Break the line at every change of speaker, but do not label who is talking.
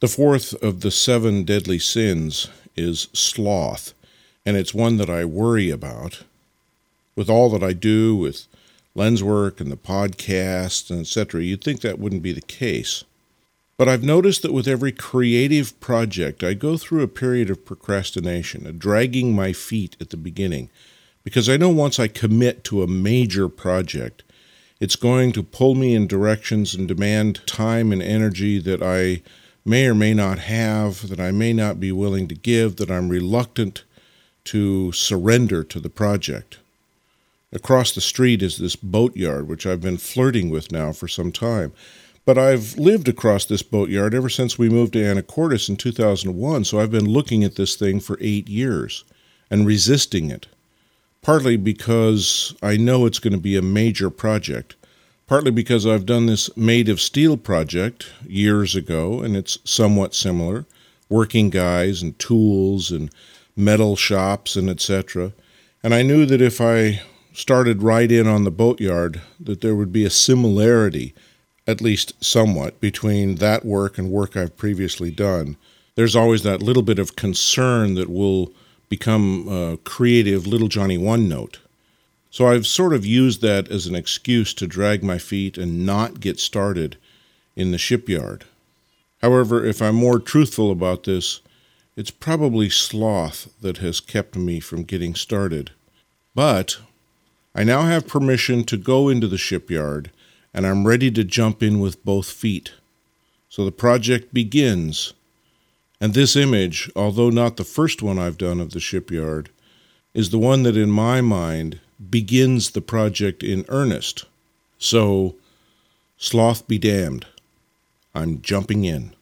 The fourth of the seven deadly sins is sloth, and it's one that I worry about. With all that I do with LensWork and the podcast and etc., you'd think that wouldn't be the case. But I've noticed that with every creative project, I go through a period of procrastination, a dragging my feet at the beginning, because I know once I commit to a major project, it's going to pull me in directions and demand time and energy that I may or may not have, that I may not be willing to give, that I'm reluctant to surrender to the project. Across the street is this boatyard, which I've been flirting with now for some time. But I've lived across this boatyard ever since we moved to Anacortes in 2001, so I've been looking at this thing for eight years and resisting it. Partly because I know it's going to be a major project, partly because I've done this Made of Steel project years ago, and it's somewhat similar working guys and tools and metal shops and etc. And I knew that if I started right in on the boatyard, that there would be a similarity, at least somewhat, between that work and work I've previously done. There's always that little bit of concern that will become a creative little Johnny One Note. So I've sort of used that as an excuse to drag my feet and not get started in the shipyard. However, if I'm more truthful about this, it's probably sloth that has kept me from getting started. But I now have permission to go into the shipyard, and I'm ready to jump in with both feet. So the project begins. And this image, although not the first one I've done of the shipyard, is the one that in my mind begins the project in earnest. So, sloth be damned. I'm jumping in.